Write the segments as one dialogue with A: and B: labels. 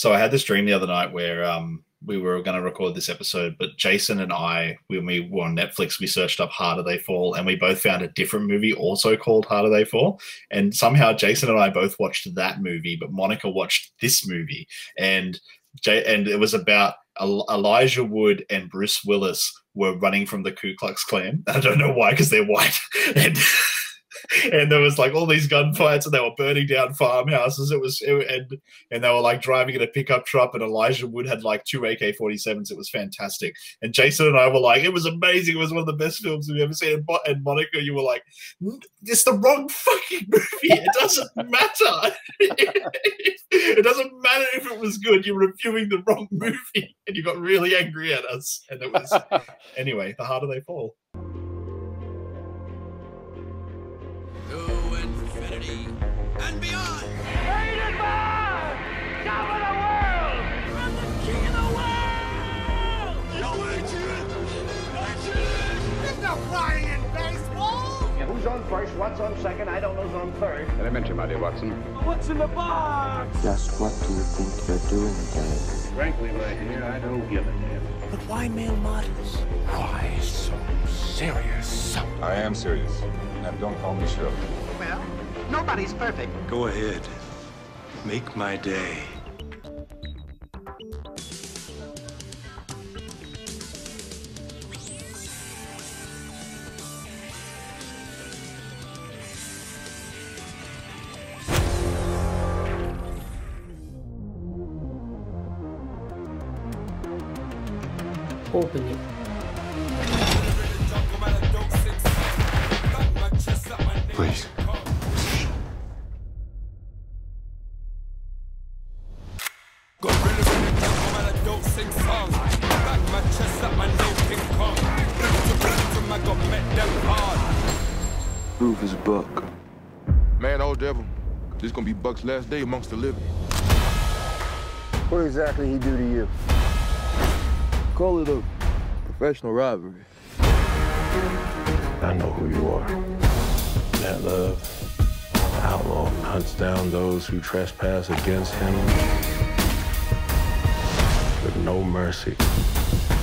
A: so I had this dream the other night where um, we were going to record this episode, but Jason and I, when we were on Netflix, we searched up Harder They Fall, and we both found a different movie also called Harder They Fall. And somehow Jason and I both watched that movie, but Monica watched this movie, and and it was about Elijah Wood and Bruce Willis were running from the Ku Klux Klan. I don't know why, because they're white, and. and there was like all these gunfights and they were burning down farmhouses. It was it, and and they were like driving in a pickup truck and elijah wood had like two ak-47s it was fantastic. And jason and i were like it was amazing. It was one of the best films we've ever seen. And, Mo- and monica you were like it's the wrong fucking movie. It doesn't matter. It doesn't matter if it was good. You're reviewing the wrong movie and you got really angry at us. And it was anyway the harder they fall
B: and beyond.
C: I'm the king of the world!
B: Yo, Adrian!
C: There's no crying in baseball!
D: Yeah, who's on first, what's on second, I don't know who's on third.
E: Elementary, my dear Watson.
C: What's in the box?
F: Just what do you think you're doing, Dave?
E: Frankly, my dear, I don't give a damn.
B: But why male models?
E: Why so serious? I am serious. Now, don't call me Shirley.
D: Well, nobody's perfect.
G: Go ahead. Make my day.
F: Rufus Buck.
H: Man, old devil, this gonna be Buck's last day amongst the living.
F: What exactly he do to you?
H: Call it a professional rivalry.
G: I know who you are. Nat Love, outlaw hunts down those who trespass against him with no mercy.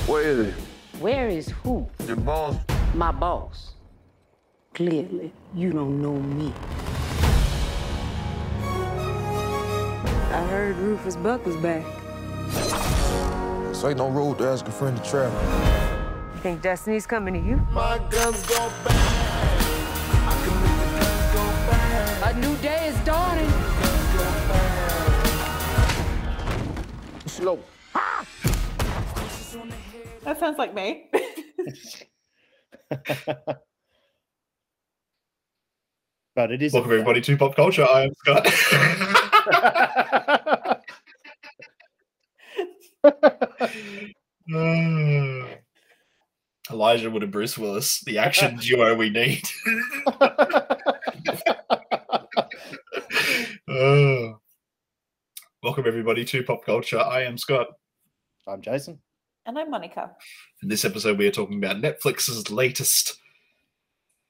H: Where is it?
I: Where is who?
H: Your boss.
I: My boss. Clearly, you don't know me.
J: I heard Rufus Buck was back.
H: This ain't no road to ask a friend to travel.
J: You think Destiny's coming to you?
H: My guns go bang. I can make the guns go bang.
J: A new day is dawning.
H: Slow.
K: That sounds like me.
L: but it is.
A: welcome everybody to pop culture i am scott Uh, Elijah Wood and Bruce Willis, the action duo we need. Uh, welcome everybody to Pop Culture. I am Scott.
L: I'm Jason.
K: And I'm Monica.
A: In this episode, we are talking about Netflix's latest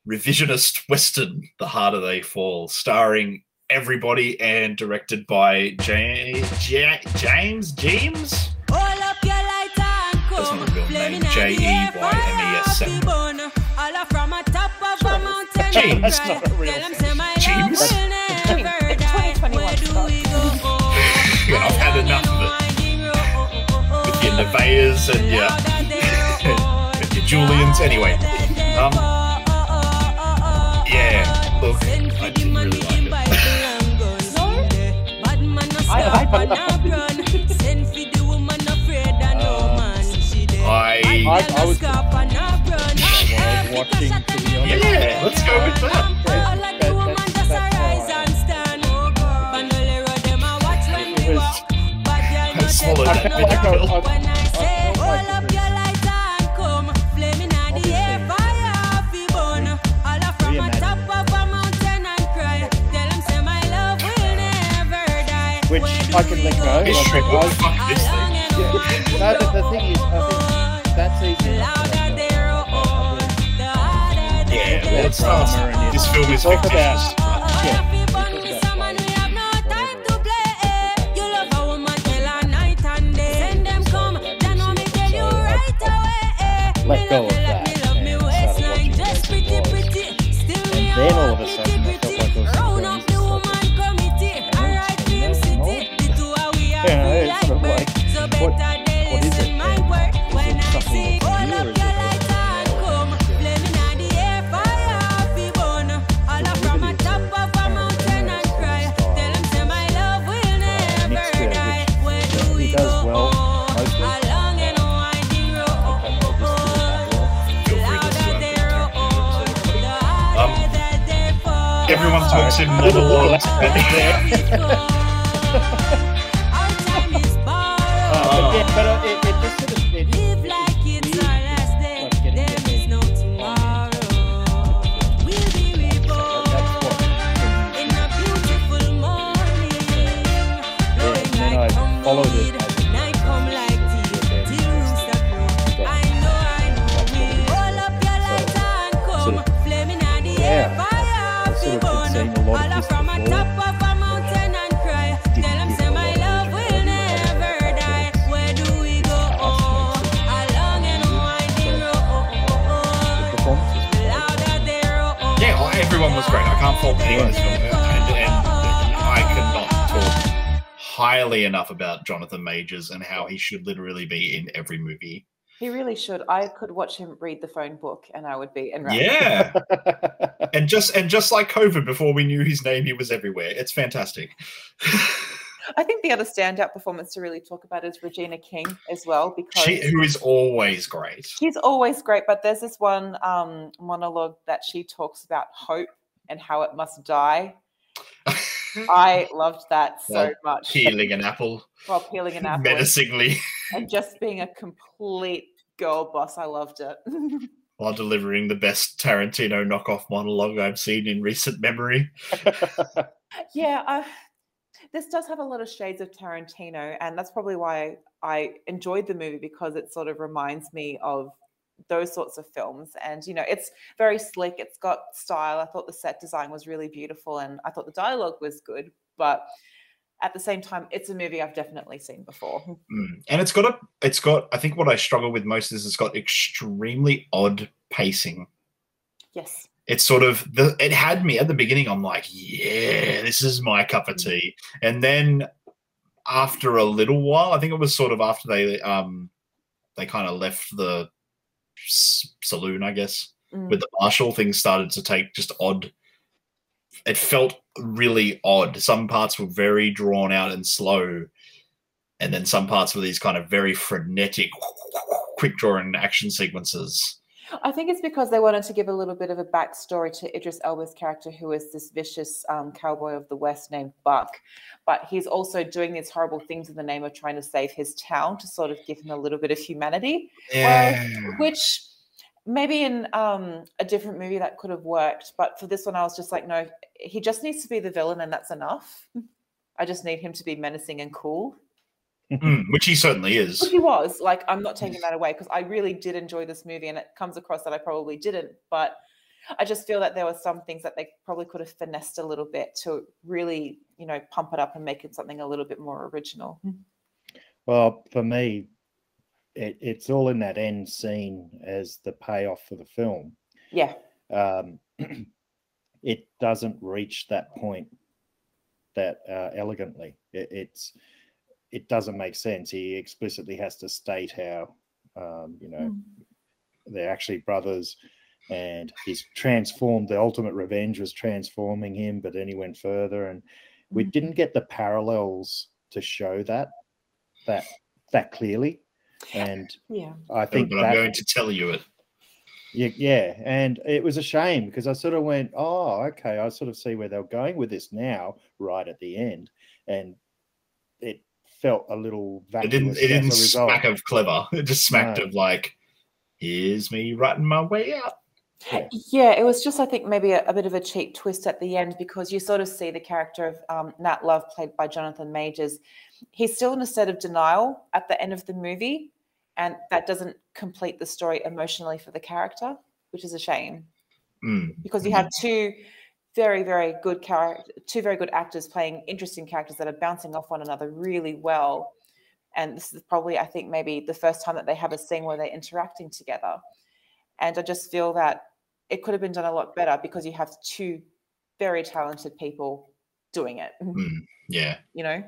A: revisionist western, The Harder They Fall, starring everybody and directed by Ja- Ja- James James.
C: Hold up your lighter and
A: That's not a real name.
C: at
A: J
C: the
A: E
C: air,
A: Y M E S.
C: fire happy bun. All up from a top of a mountain.
A: James. That's
L: not a real
C: Tell 'em
A: James. Nevaehs and your, and your Julians. Anyway, um, yeah, look, I didn't really like it.
K: I- I
A: I,
L: I was- watching, to be honest.
A: yeah, let's go with that. I.
L: I- I- I can let
C: go.
L: Like, I,
A: fuck this thing.
C: Yeah.
L: No, but the thing is, I think that's easy.
A: Yeah, well, it starts. This film is
L: talk yeah, we talk.
M: Let go of that. And, and then all of a Yeah,
C: free
M: it's
C: like
M: sort of
C: bird.
M: like,
C: So
M: what-
C: better they
M: what is
C: listen
M: it
C: my
M: then?
C: word.
M: Is
C: When
M: it
C: I
M: something
C: sing,
M: that's
C: hold
M: new
C: up
M: or
A: about Jonathan Majors and how he should literally be in every movie.
K: He really should. I could watch him read the phone book and I would be enraptured.
A: Yeah. and just and just like COVID, before we knew his name, he was everywhere. It's fantastic.
K: I think the other standout performance to really talk about is Regina King as well, because
A: She, who is always great.
K: she's always great. But there's this one um, monologue that she talks about hope and how it must die. I loved that so
A: While
K: much.
A: Peeling an apple
K: While peeling an apple
A: menacingly
K: and just being a complete girl boss. I loved it.
A: while delivering the best Tarantino knockoff monologue I've seen in recent memory.
K: Yeah, I, this does have a lot of shades of Tarantino, and that's probably why I enjoyed the movie because it sort of reminds me of those sorts of films. And you know, it's very slick. It's got style. I thought the set design was really beautiful, and I thought the dialogue was good. But at the same time, it's a movie I've definitely seen before.
A: Mm. And it's got a it's got I think what I struggle with most is it's got extremely odd pacing.
K: Yes.
A: It's sort of the it had me at the beginning, I'm like, yeah, this is my cup of tea. And then after a little while, I think it was sort of after they um they kind of left the saloon, I guess,
K: Mm.
A: with the marshal, things started to take just odd. It felt really odd. Some parts were very drawn out and slow, and then some parts were these kind of very frenetic, quick drawing action sequences.
K: I think it's because they wanted to give a little bit of a backstory to Idris Elba's character, who is this vicious um, cowboy of the West named Buck. But he's also doing these horrible things in the name of trying to save his town to sort of give him a little bit of humanity. Whereas- which maybe in um, a different movie that could have worked. But for this one, I was just like, no, he just needs to be the villain, and that's enough. I just need him to be menacing and cool.
A: Mm, which he certainly is.
K: Which he was. Like, I'm not taking that away because I really did enjoy this movie, and it comes across that I probably didn't. But I just feel that there were some things that they probably could have finessed a little bit to really, you know, pump it up and make it something a little bit more original.
M: Well, for me, it, it's all in that end scene as the payoff for the film.
K: Yeah.
M: Um, it doesn't reach that point that uh, elegantly. It, it's it doesn't make sense. He explicitly has to state how um, you know
K: Mm.
M: they're actually brothers, and he's transformed. The ultimate revenge was transforming him, but then he went further, and we
K: Mm.
M: didn't get the parallels to show that that that clearly. And
K: Yeah.
M: I think
A: but I'm going to tell you it.
M: yeah, yeah, and it was a shame because I sort of went, oh, okay, I sort of see where they're going with this now, right at the end, and it felt a little
A: It didn't. It
M: as a
A: didn't
M: result.
A: smack of clever. It just smacked
M: No.
A: of like, here's me writing my way out.
K: Yeah, it was just, I think, maybe a, a bit of a cheap twist at the end because you sort of see the character of um, Nat Love, played by Jonathan Majors. He's still in a state of denial at the end of the movie, and that doesn't complete the story emotionally for the character, which is a shame
A: Mm.
K: because you have two very, very good character, two very good actors playing interesting characters that are bouncing off one another really well. and this is probably, I think, maybe the first time that they have a scene where they're interacting together. And I just feel that it could have been done a lot better because you have two very talented people doing it.
A: Mm, yeah.
K: You know,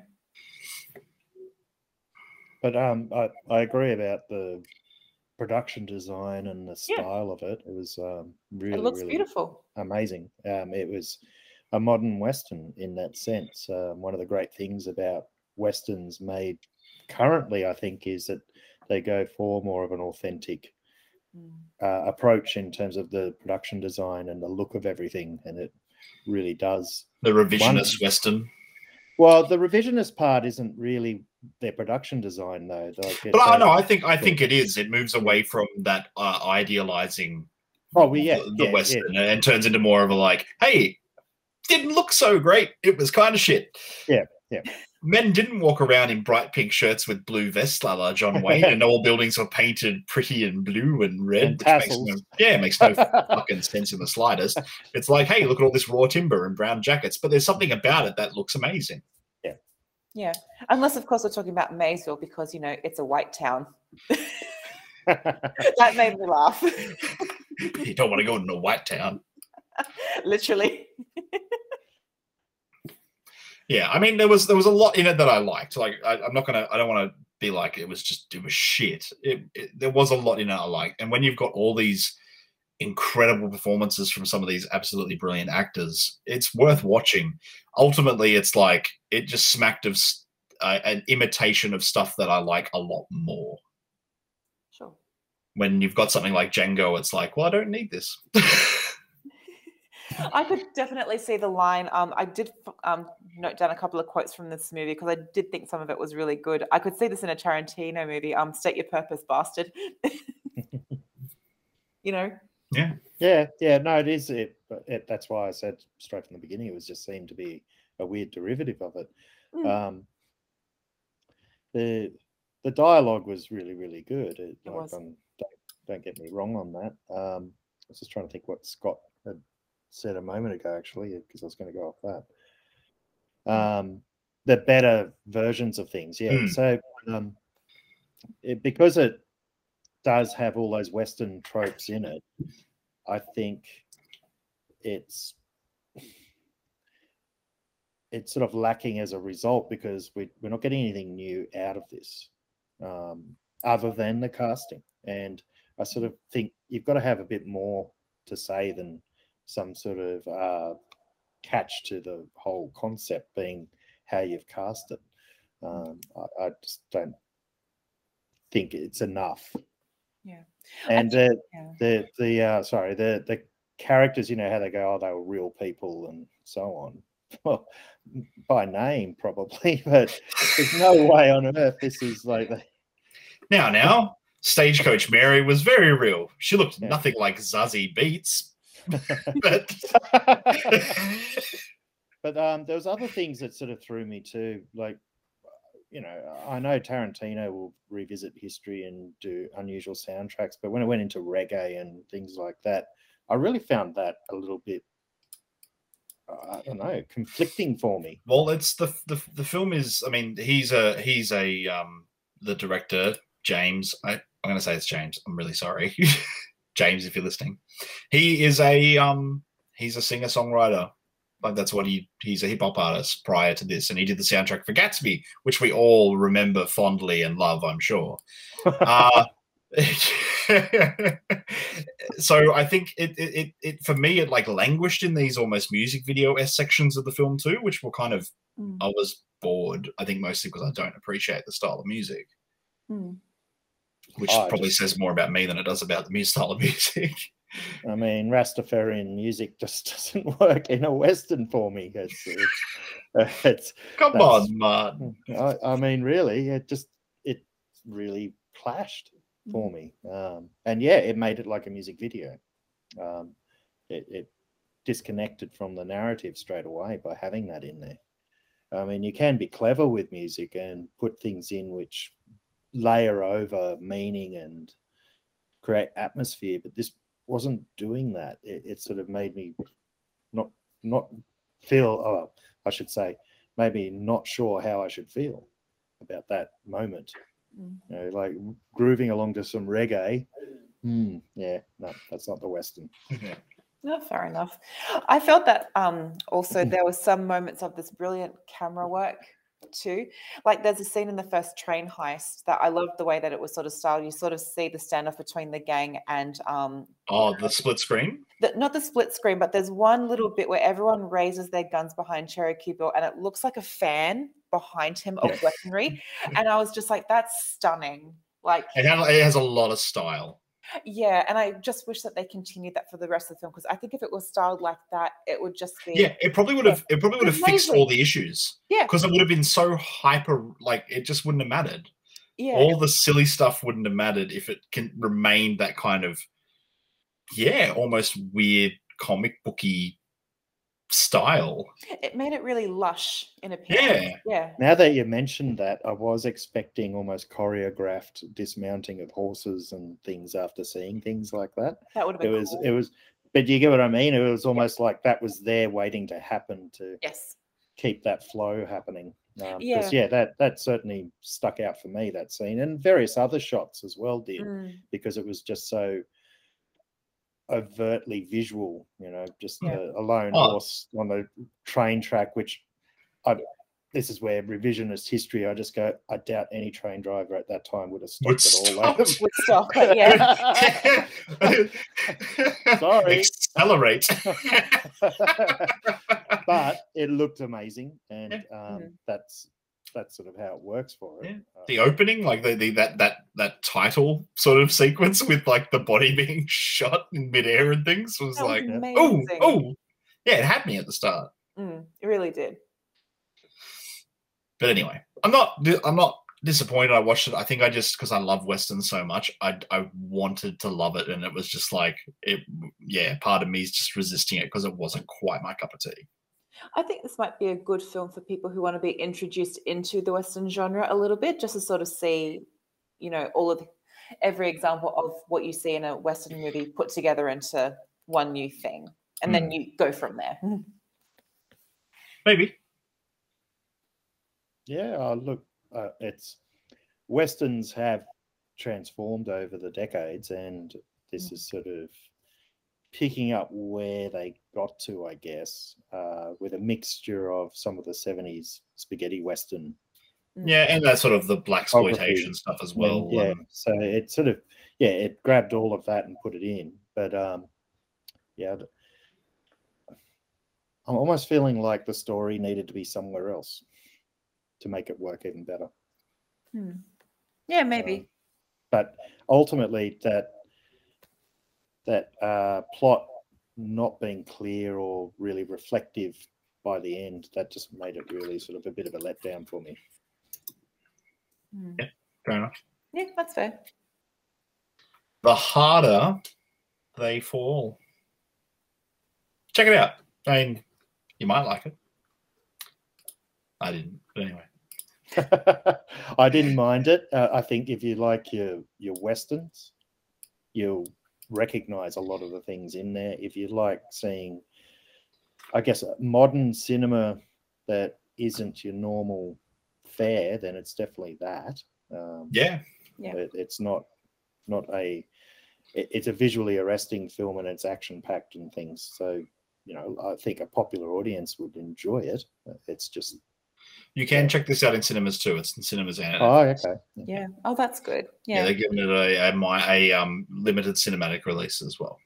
M: But um, I, I agree about the production design and the
K: Yeah.
M: style of it. It was um, really,
K: it looks
M: really
K: beautiful.
M: amazing. Um, it was a modern western in that sense. Um, one of the great things about westerns made currently, I think, is that they go for more of an authentic
K: Mm.
M: uh, approach in terms of the production design and the look of everything, and it really does.
A: The
M: one-
A: revisionist western.
M: Well, the revisionist part isn't really their production design, though. Like
A: But I know, I think I think it is. It moves away from that uh, idealizing
M: Oh, well, yeah,
A: the, the
M: yeah,
A: western and turns into more of a like, hey, didn't look so great. It was kind of shit.
M: Yeah, yeah.
A: Men didn't walk around in bright pink shirts with blue vests, la la John Wayne, and all buildings were painted pretty and blue and red.
M: And
A: makes no, yeah, it makes no fucking sense in the slightest. It's like, hey, look at all this raw timber and brown jackets, but there's something about it that looks amazing.
K: Yeah, unless of course we're talking about Maysville because you know it's a white town. that made me laugh.
A: You don't want to go into a white town.
K: Literally.
A: Yeah, I mean there was there was a lot in it that I liked. Like I, I'm not gonna I don't want to be like it was just it was shit. It, it, there was a lot in it I liked, and when you've got all these incredible performances from some of these absolutely brilliant actors, it's worth watching. Ultimately, it's like it just smacked of uh, an imitation of stuff that I like a lot more.
K: Sure.
A: When you've got something like Django, it's like, well, I don't need this.
K: I could definitely see the line. Um, I did um, note down a couple of quotes from this movie because I did think some of it was really good. I could see this in a Tarantino movie. Um, state your purpose, bastard. you know.
A: Yeah.
M: Yeah, yeah, no, it is. It, it, that's why I said straight from the beginning it was just seemed to be a weird derivative of it.
K: Mm.
M: Um, the the dialogue was really, really good. It,
K: It
M: like, um, don't, don't get me wrong on that. Um, I was just trying to think what Scott had said a moment ago, actually, because I was going to go off that. Um, the better versions of things, yeah.
A: Mm.
M: So um, it, because it does have all those Western tropes in it, I think it's it's sort of lacking as a result because we, we're not getting anything new out of this um, other than the casting. And I sort of think you've got to have a bit more to say than some sort of uh, catch to the whole concept being how you've cast it. Um, I, I just don't think it's enough.
K: Yeah.
M: And the
K: yeah.
M: the the uh, sorry the the characters, you know how they go, oh, they were real people and so on. Well, by name probably, but there's no way on earth this is like the,
A: Now, now, Stagecoach Mary was very real. She looked nothing like Zazie Beetz. but
M: but um, there was other things that sort of threw me too. Like, you know, I know Tarantino will revisit history and do unusual soundtracks, but when it went into reggae and things like that, I really found that a little bit, I don't know, conflicting for me.
A: well, it's the, the the film is. I mean, he's a he's a um the director James. I, I'm going to say it's James. I'm really sorry, James, if you're listening. He is a um he's a singer songwriter. Like that's what he he's a hip hop artist prior to this, and he did the soundtrack for Gatsby, which we all remember fondly and love, I'm sure. Uh, so I think it, it it it for me it like languished in these almost music video s sections of the film too, which were kind of
K: Mm.
A: I was bored. I think mostly because I don't appreciate the style of music,
K: Mm.
A: which
M: Oh,
A: probably
M: just-
A: says more about me than it does about the music style of music.
M: I mean, Rastafarian music just doesn't work in a Western for me. It's, it's, uh, it's
A: Come
M: that's-
A: on, man.
M: I, I mean, really, it just it really clashed for me. Um, and yeah, it made it like a music video. Um, it, it disconnected from the narrative straight away by having that in there. I mean, you can be clever with music and put things in which layer over meaning and create atmosphere, but this wasn't doing that. It, it sort of made me not not feel. Oh, I should say, maybe not sure how I should feel. about that moment.
K: Mm.
M: You know, like grooving along to some reggae. Hmm, yeah, no, that's not the Western.
K: No, fair enough. I felt that um, also there were some moments of this brilliant camera work too. Like there's a scene in the first train heist that I loved the way that it was sort of styled. You sort of see the standoff between the gang and um,
A: Oh, the split screen.
K: the, not the split screen, but there's one little bit where everyone raises their guns behind Cherokee Bill, and it looks like a fan behind him of
A: Yeah.
K: weaponry. And I was just like, that's stunning. Like,
A: it has a lot of style.
K: Yeah, and I just wish that they continued that for the rest of the film because I think if it was styled like that, it would just be
A: Yeah, it probably would have. It probably would have fixed all the issues.
K: Yeah.
A: because it would have been so hyper. Like it just wouldn't have mattered.
K: yeah.
A: All the silly stuff wouldn't have mattered if it can remain that kind of, yeah, almost weird comic booky style.
K: It made it really lush in appearance. Yeah. Yeah.
M: Now that you mentioned that, I was expecting almost choreographed dismounting of horses and things after seeing things like that.
K: That would have been It
M: was
K: cool.
M: it was but you get what I mean? It was almost like that was there waiting to happen to
K: Yes.
M: keep that flow happening. Um, 'cause,
K: Yeah.
M: yeah, that that certainly stuck out for me that scene and various other shots as well did
K: Mm.
M: because it was just so overtly visual. You know, just
K: Yeah.
M: a, a lone
A: Oh.
M: horse on the train track, which I. This is where revisionist history. I just go. I doubt any train driver at that time would have
A: Would
M: stopped at all.
A: stop.
K: Would stop, yeah.
M: Sorry.
A: Accelerate.
M: but it looked amazing, and um,
K: Mhm.
M: that's that's sort of how it works for it. Uh,
A: the opening, like the, the that that that title sort of sequence with like the body being shot in midair and things was
K: That was
A: like, oh, oh, yeah, it had me at the start.
K: Mm, it really did.
A: But anyway, I'm not I'm not disappointed. I watched it. I think I just because I love westerns so much, I I wanted to love it, and it was just like it. Yeah, part of me is just resisting it because it wasn't quite my cup of tea.
K: I think this might be a good film for people who want to be introduced into the Western genre a little bit, just to sort of see, you know, all of the, every example of what you see in a Western movie put together into one new thing, and then you go from there.
A: Maybe.
M: Yeah, uh, look, uh, it's westerns have transformed over the decades, and this is sort of picking up where they got to, I guess, uh, with a mixture of some of the '70s spaghetti western.
A: Yeah, and that sort of the black exploitation stuff as
M: And,
A: well.
M: yeah,
A: um,
M: so it sort of, yeah, it grabbed all of that and put it in. But um, yeah, I'm almost feeling like the story needed to be somewhere else to make it work even better.
K: Hmm. Yeah, maybe.
M: but ultimately that that uh, plot not being clear or really reflective by the end that just made it really sort of a bit of a letdown for me
K: Yeah,
A: fair enough.
K: Yeah, that's fair.
A: The harder they fall. Check it out. I mean, you might like it. I didn't, but anyway.
M: i didn't mind it uh, i think if you like your your westerns you'll recognize a lot of the things in there if you like seeing i guess modern cinema that isn't your normal fare then it's definitely that um,
A: Yeah.
K: Yeah.
M: it, it's not not a it, it's a visually arresting film and it's action packed and things so you know i think a popular audience would enjoy it it's just
A: You can check this out in cinemas too. It's in cinemas and
M: oh okay
K: Yeah. Oh, that's good.
A: yeah,
K: Yeah.
A: they're giving it a, a my a um limited cinematic release as well.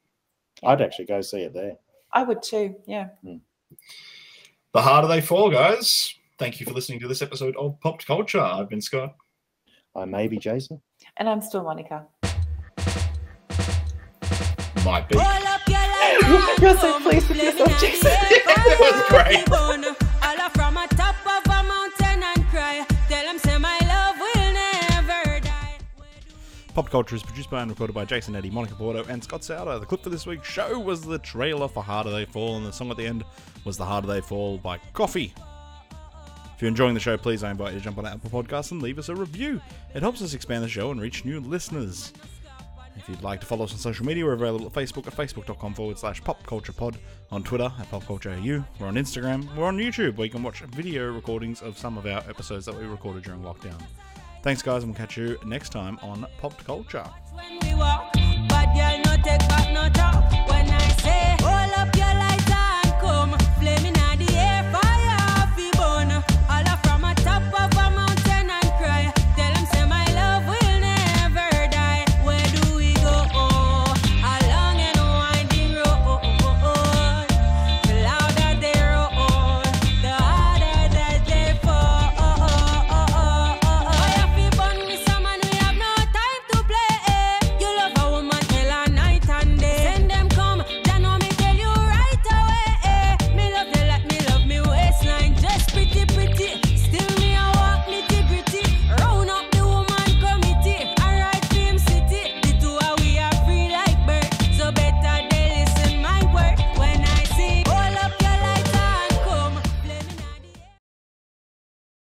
M: i'd actually go see it there
K: I would too. Yeah.
A: The harder they fall, guys. Thank you for listening to this episode of Pop Culture. I've been Scott.
M: i may be jason
K: And I'm still Monica.
A: Might be.
K: You're so pleased with yourself, Jason.
A: That was great.
N: Pop Culture is produced by and recorded by Jason Eddie, Monica Porto, and Scott Souter. The clip for this week's show was the trailer for Harder They Fall, and the song at the end was The Harder They Fall by Koffee. If you're enjoying the show, please I invite you to jump on Apple Podcasts and leave us a review. It helps us expand the show and reach new listeners.
A: If you'd like to follow us on social media, we're available at Facebook at facebook.com forward slash popculturepod, on Twitter at popcultureau, we're on Instagram, we're on YouTube where you can watch video recordings of some of our episodes that we recorded during lockdown. Thanks, guys, and we'll catch you next time on Pop Culture.